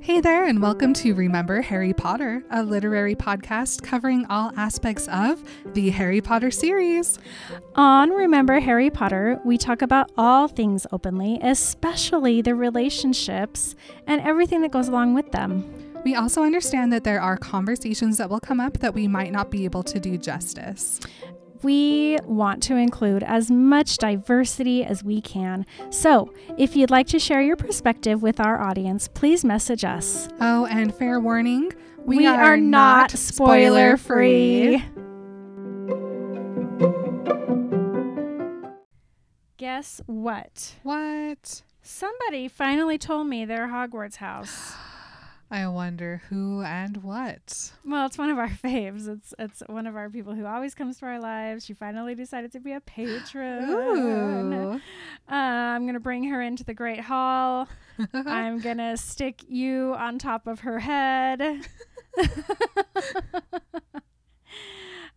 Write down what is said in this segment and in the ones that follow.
Hey there, and welcome to Remember Harry Potter, a literary podcast covering all aspects of the Harry Potter series. On Remember Harry Potter, we talk about all things openly, especially the relationships and everything that goes along with them. We also understand that there are conversations that will come up that we might not be able to do justice. We want to include as much diversity as we can. So, if you'd like to share your perspective with our audience, please message us. Oh, and fair warning We, are, not spoiler free. Guess what? What? Somebody finally told me their Hogwarts house. I wonder who and what. Well, it's one of our faves. It's it's one of our people who always comes to our lives. She finally decided to be a patron. Ooh. Uh, I'm gonna bring her into the Great Hall. I'm gonna stick you on top of her head.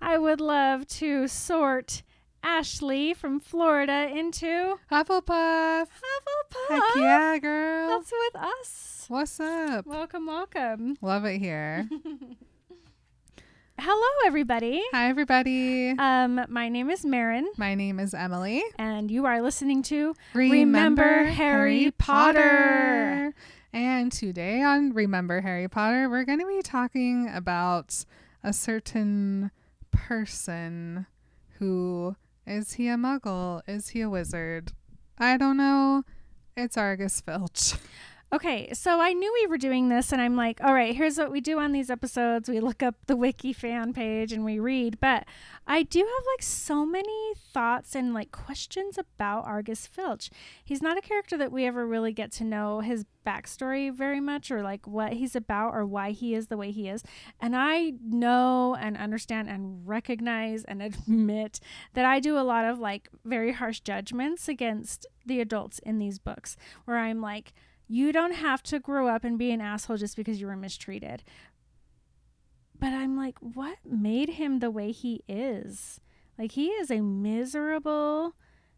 I would love to sort Ashley from Florida into Hufflepuff. Hufflepuff. Heck yeah, girl. That's with us. What's up? Welcome, welcome. Love it here. Hello, everybody. Hi, everybody. Um, my name is Maren, My name is Emily. and you are listening to Remember Harry Harry Potter. Potter. And today on Remember Harry Potter, we're going to be talking about a certain person who is he a muggle? Is he a wizard? I don't know. It's Argus Filch. Okay, so I knew we were doing this, and I'm like, all right, here's what we do on these episodes. We look up the wiki fan page and we read, but I do have like so many thoughts and like questions about Argus Filch. He's not a character that we ever really get to know his backstory very much, or like what he's about, or why he is the way he is. And I know and understand and recognize and admit that I do a lot of like very harsh judgments against the adults in these books, where I'm like, you don't have to grow up and be an asshole just because you were mistreated. But I'm like, what made him the way he is? Like, he is a miserable,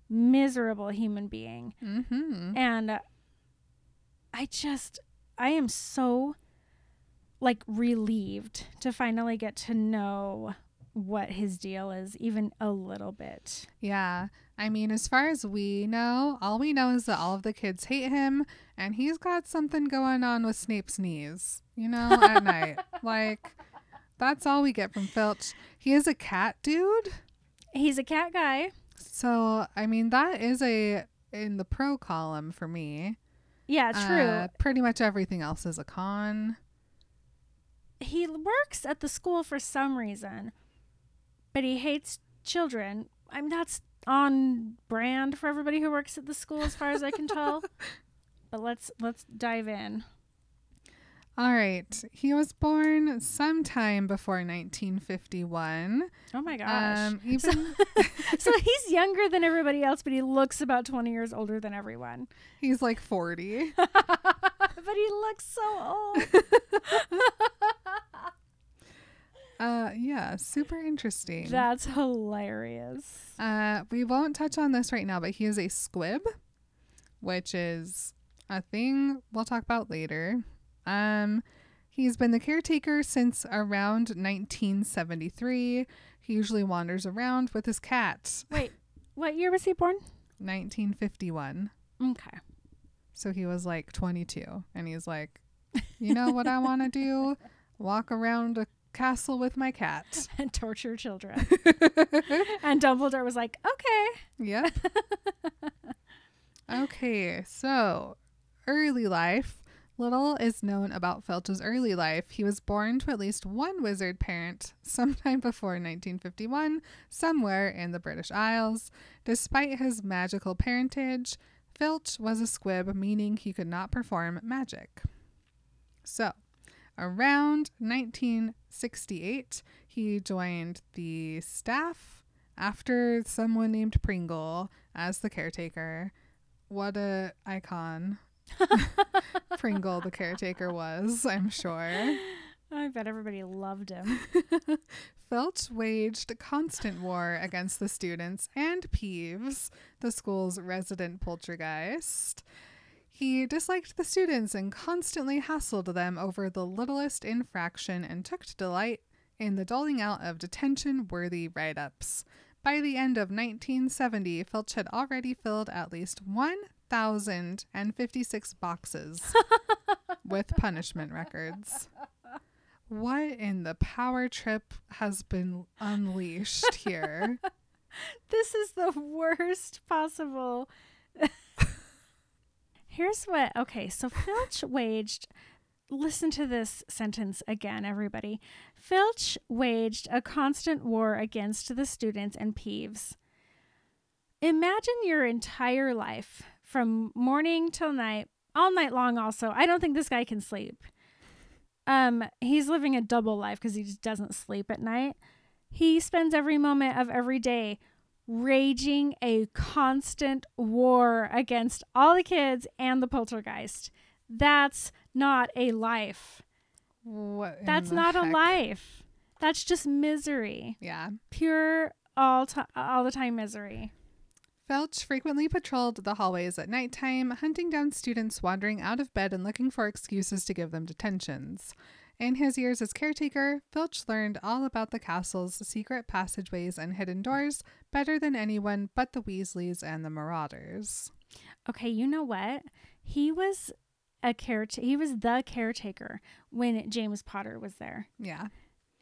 miserable human being. Mm-hmm. And I just, I am so like relieved to finally get to know what his deal is, even a little bit. Yeah. I mean, as far as we know, all we know is that all of the kids hate him and he's got something going on with Snape's knees, you know, at night. Like, that's all we get from Filch. He is a cat dude. He's a cat guy. So, I mean, that is a in the pro column for me. Yeah, true. Uh, pretty much everything else is a con. he works at the school for some reason, but he hates children. I'm that's on brand for everybody who works at the school, as far as I can tell. But let's let's dive in. All right. He was born sometime before 1951. Oh my gosh! Um, even so he's younger than everybody else, but he looks about 20 years older than everyone. he's like 40. but he looks so old. Uh, yeah, super interesting. That's hilarious. Uh, we won't touch on this right now, but he is a squib, which is a thing we'll talk about later. Um, he's been the caretaker since around 1973. He usually wanders around with his cat. Wait, what year was he born? 1951. Okay. So he was like 22, and he's like, you know what I want to do? Walk around a castle with my cat. And torture children. and Dumbledore was like, okay. Yep. okay, so early life. Little is known about Filch's early life. He was born to at least one wizard parent sometime before 1951, somewhere in the British Isles. Despite his magical parentage, Filch was a squib, meaning he could not perform magic. So, around 1968, he joined the staff after someone named Pringle as the caretaker. What a icon Pringle the caretaker was, I'm sure. I bet everybody loved him. Filch waged a constant war against the students and Peeves, the school's resident poltergeist. He disliked the students and constantly hassled them over the littlest infraction and took delight in the doling out of detention worthy write ups. By the end of 1970, Filch had already filled at least 1,056 boxes with punishment records. What in the power trip has been unleashed here? this is the worst possible. Here's what. Okay, so Filch waged. Listen to this sentence again, everybody. Filch waged a constant war against the students and Peeves. Imagine your entire life from morning till night, all night long, also. I don't think this guy can sleep. Um, he's living a double life because he just doesn't sleep at night. He spends every moment of every day raging a constant war against all the kids and the poltergeist. That's not a life. What That's not a life. That's just misery. Yeah. Pure all all the time misery. Filch frequently patrolled the hallways at nighttime, hunting down students wandering out of bed and looking for excuses to give them detentions. In his years as caretaker, Filch learned all about the castle's secret passageways and hidden doors better than anyone but the Weasleys and the Marauders. Okay, you know what? He was a caretaker. He was the caretaker when James Potter was there. Yeah.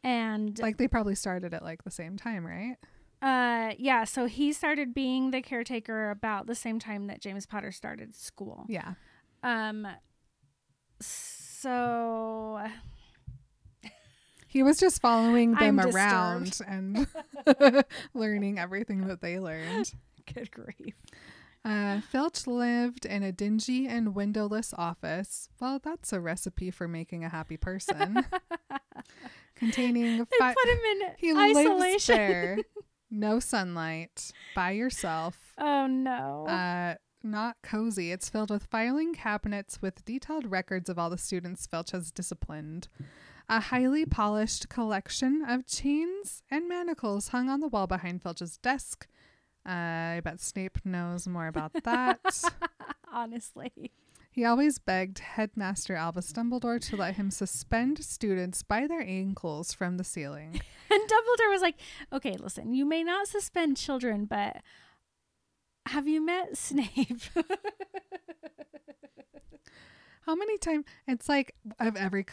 And Like they probably started at like the same time, right? Uh yeah, so he started being the caretaker about the same time that James Potter started school. Yeah. Um so He was just following them I'm around and learning everything that they learned. good grief. Uh, Filch lived in a dingy and windowless office. Well, that's a recipe for making a happy person. Containing fi- put him in he lives isolation. there, no sunlight, by yourself. Oh no. Uh, not cozy. It's filled with filing cabinets with detailed records of all the students Filch has disciplined. A highly polished collection of chains and manacles hung on the wall behind Filch's desk. Uh, I bet Snape knows more about that. Honestly. He always begged Headmaster Albus Dumbledore to let him suspend students by their ankles from the ceiling. And Dumbledore was like, "Okay, listen, you may not suspend children, but have you met Snape?" How many times? It's like of every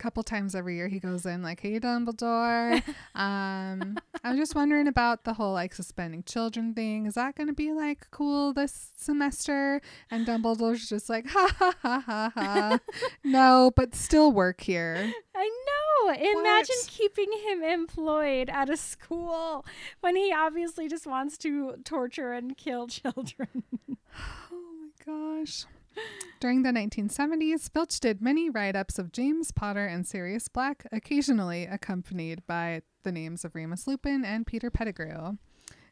couple times every year he goes in like, "Hey Dumbledore, um, I'm just wondering about the whole like suspending children thing. Is that going to be like cool this semester?" And Dumbledore's just like, "Ha ha ha ha ha, no, but still work here." I know. Imagine What? keeping him employed at a school when he obviously just wants to torture and kill children. Oh my gosh. During the 1970s, Filch did many write ups of James Potter and Sirius Black, occasionally accompanied by the names of Remus Lupin and Peter Pettigrew.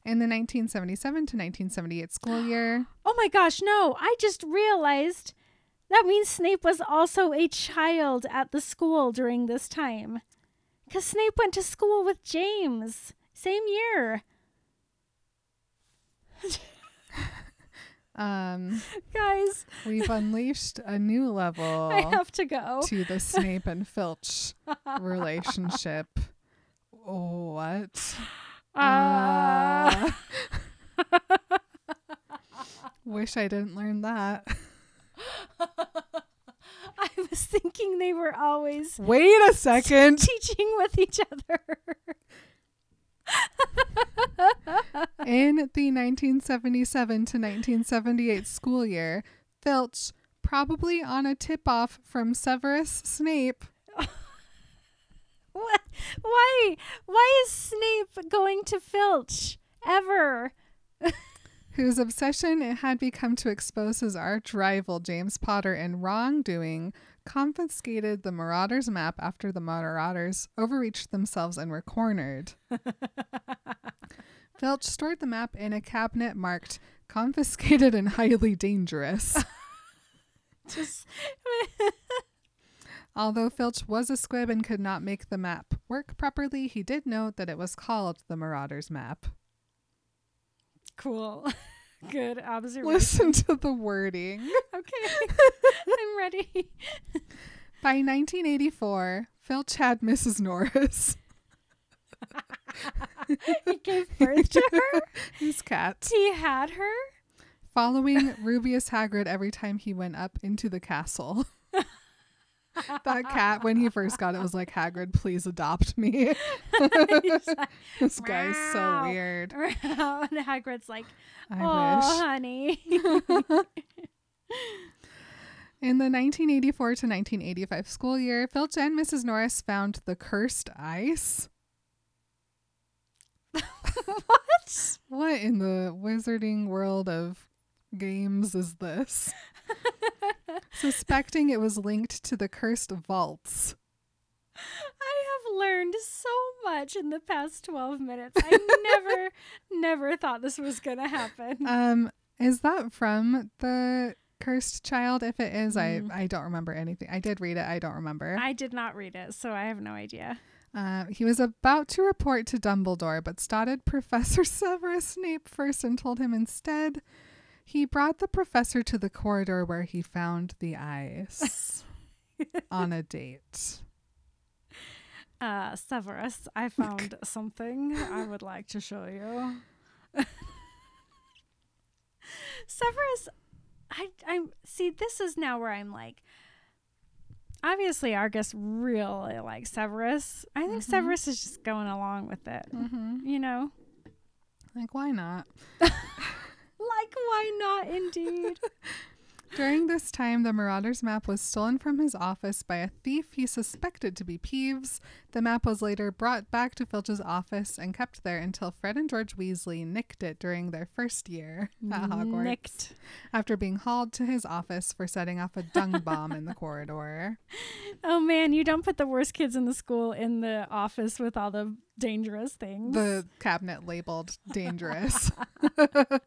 In the 1977 to 1978 school year, Oh my gosh, no. I just realized that means Snape was also a child at the school during this time. Because Snape went to school with James. Same year. um, Guys, we've unleashed a new level I have to go. to the Snape and Filch relationship. What? Uh, Uh, wish I didn't learn that. I was thinking they were always Wait a second. teaching with each other. In the 1977 to 1978 school year, Filch, probably on a tip off from Severus Snape, what? Why? Why is Snape going to Filch ever? whose obsession it had become to expose his arch rival James Potter in wrongdoing, confiscated the Marauders map after the Marauders overreached themselves and were cornered. Filch stored the map in a cabinet marked confiscated and highly dangerous. Just Although Filch was a squib and could not make the map work properly, he did note that it was called the Marauders map. Cool. Good observation. Listen to the wording. Okay. I'm ready. By 1984, Filch had Mrs. Norris, he gave birth to her. his cat, He had her. following Rubeus Hagrid every time he went up into the castle. that cat, when he first got it, was like, Hagrid, please adopt me. Like, this guy's so Wow. weird. and Hagrid's like, I "Oh, wish. honey." In the 1984 to 1985 school year, Filch and Mrs. Norris found the cursed ice. what? What in the wizarding world of games is this? Suspecting it was linked to the cursed vaults. I have learned so much in the past 12 minutes. I never, never thought this was going to happen. Um, is that from the cursed child? If it is, Mm. I I don't remember anything. I did read it. I don't remember. I did not read it, so I have no idea. Uh, he was about to report to Dumbledore, but spotted Professor Severus Snape first and told him instead he brought the professor to the corridor where he found the ice on a date. Uh, Severus, I found something I would like to show you. Severus, I, I see. This is now where I'm like, obviously Argus really likes Severus. I think Mhm. Severus is just going along with it. Mm-hmm. You know, Like, why not? like why not? Indeed. During this time, the Marauders map was stolen from his office by a thief he suspected to be Peeves. The map was later brought back to Filch's office and kept there until Fred and George Weasley nicked it during their first year at Hogwarts. Nicked. after being hauled to his office for setting off a dung bomb in the corridor. Oh man, you don't put the worst kids in the school in the office with all the dangerous things. The cabinet labeled dangerous.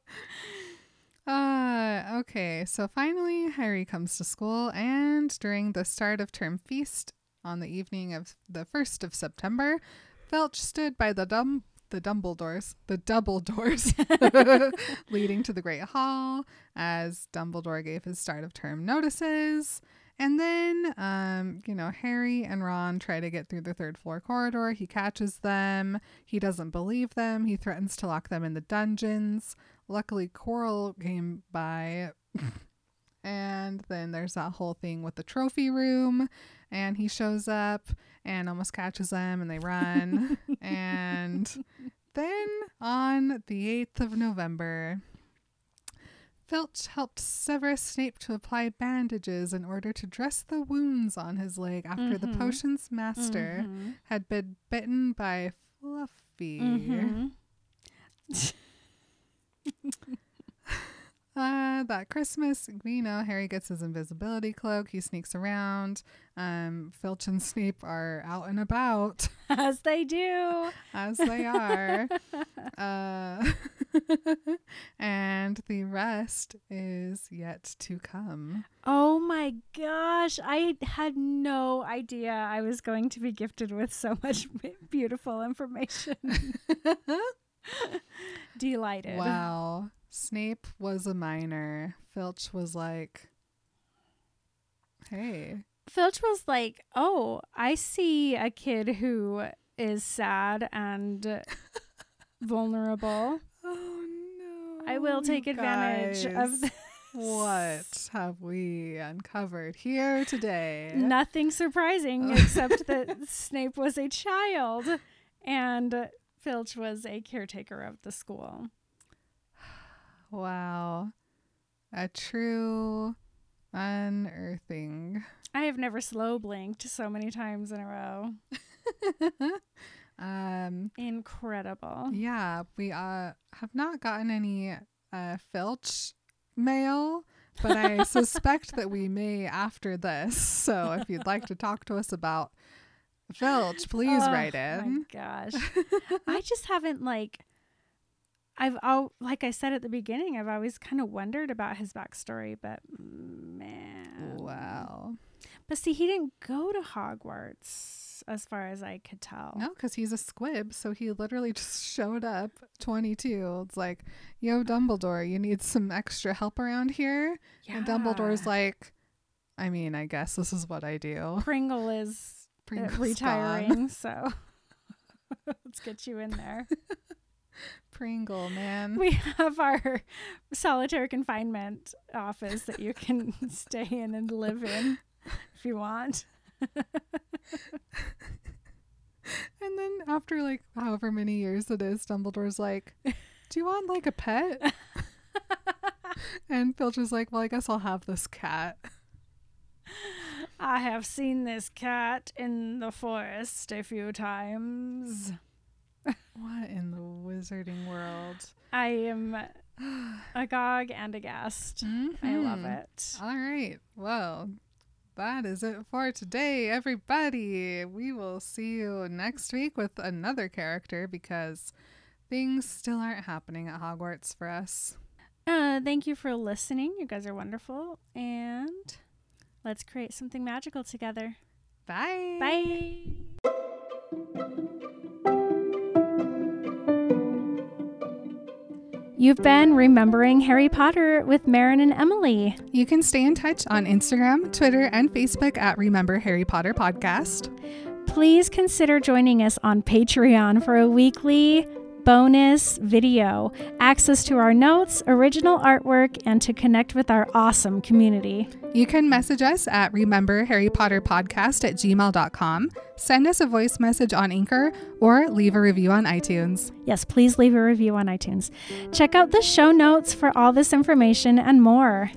uh, okay, so finally Harry comes to school, and during the start of term feast on the evening of the 1st of September, Filch stood by the dum the Dumbledores, the double doors leading to the Great Hall as Dumbledore gave his start of term notices. And then, um, you know, Harry and Ron try to get through the third floor corridor. He catches them. He doesn't believe them. He threatens to lock them in the dungeons. Luckily, Quirrell came by. and then there's that whole thing with the trophy room. And he shows up and almost catches them, and they run. and then on the 8th of November, Filch helped Severus Snape to apply bandages in order to dress the wounds on his leg after the Mhm. potion's master Mhm. had been bitten by Fluffy. Mhm. Uh, that Christmas, you know, Harry gets his invisibility cloak. He sneaks around. Um, Filch and Snape are out and about As they do. as they are. uh, and the rest is yet to come. Oh my gosh. I had no idea I was going to be gifted with so much beautiful information. Delighted. Wow. Snape was a minor. Filch was like, hey. Filch was like, "Oh, I see a kid who is sad and vulnerable. Oh no. I will take advantage guys. of this. What have we uncovered here today? Nothing surprising oh. except that Snape was a child and Filch was a caretaker of the school. Wow. A true unearthing. I have never slow blinked so many times in a row. um Incredible. yeah, we uh have not gotten any uh Filch mail, but I suspect that we may after this. So if you'd like to talk to us about Filch, please Oh, write My in. gosh. I just haven't like I've al- like I said at the beginning, I've always kind of wondered about his backstory, but man. Wow. But see, he didn't go to Hogwarts, as far as I could tell. No, because he's a squib. So he literally just showed up 22. It's like, yo, Dumbledore, you need some extra help around here? Yeah. And Dumbledore's like, I mean, I guess this is what I do. Pringle is uh, Pringle's retiring, so let's get you in there. Pringle, man. We have our solitary confinement office that you can stay in and live in if you want. And then after like however many years it is, Dumbledore's like, Do you want like a pet? and Filch's like, Well, I guess I'll have this cat. I have seen this cat in the forest a few times. What in the wizarding world? I am agog and aghast. I love Mhm. it. All right. Well, that is it for today, everybody. We will see you next week with another character because things still aren't happening at Hogwarts for us. Uh, thank you for listening. You guys are wonderful. And let's create something magical together. Bye. Bye. You've been remembering Harry Potter with Maren and Emily. You can stay in touch on Instagram, Twitter, and Facebook at Remember Harry Potter Podcast. Please consider joining us on Patreon for a weekly bonus video, access to our notes, original artwork, and to connect with our awesome community. You can message us at Remember Harry Potter Podcast at gmail.com, send us a voice message on Anchor, or leave a review on iTunes. Yes, please leave a review on iTunes. Check out the show notes for all this information and more.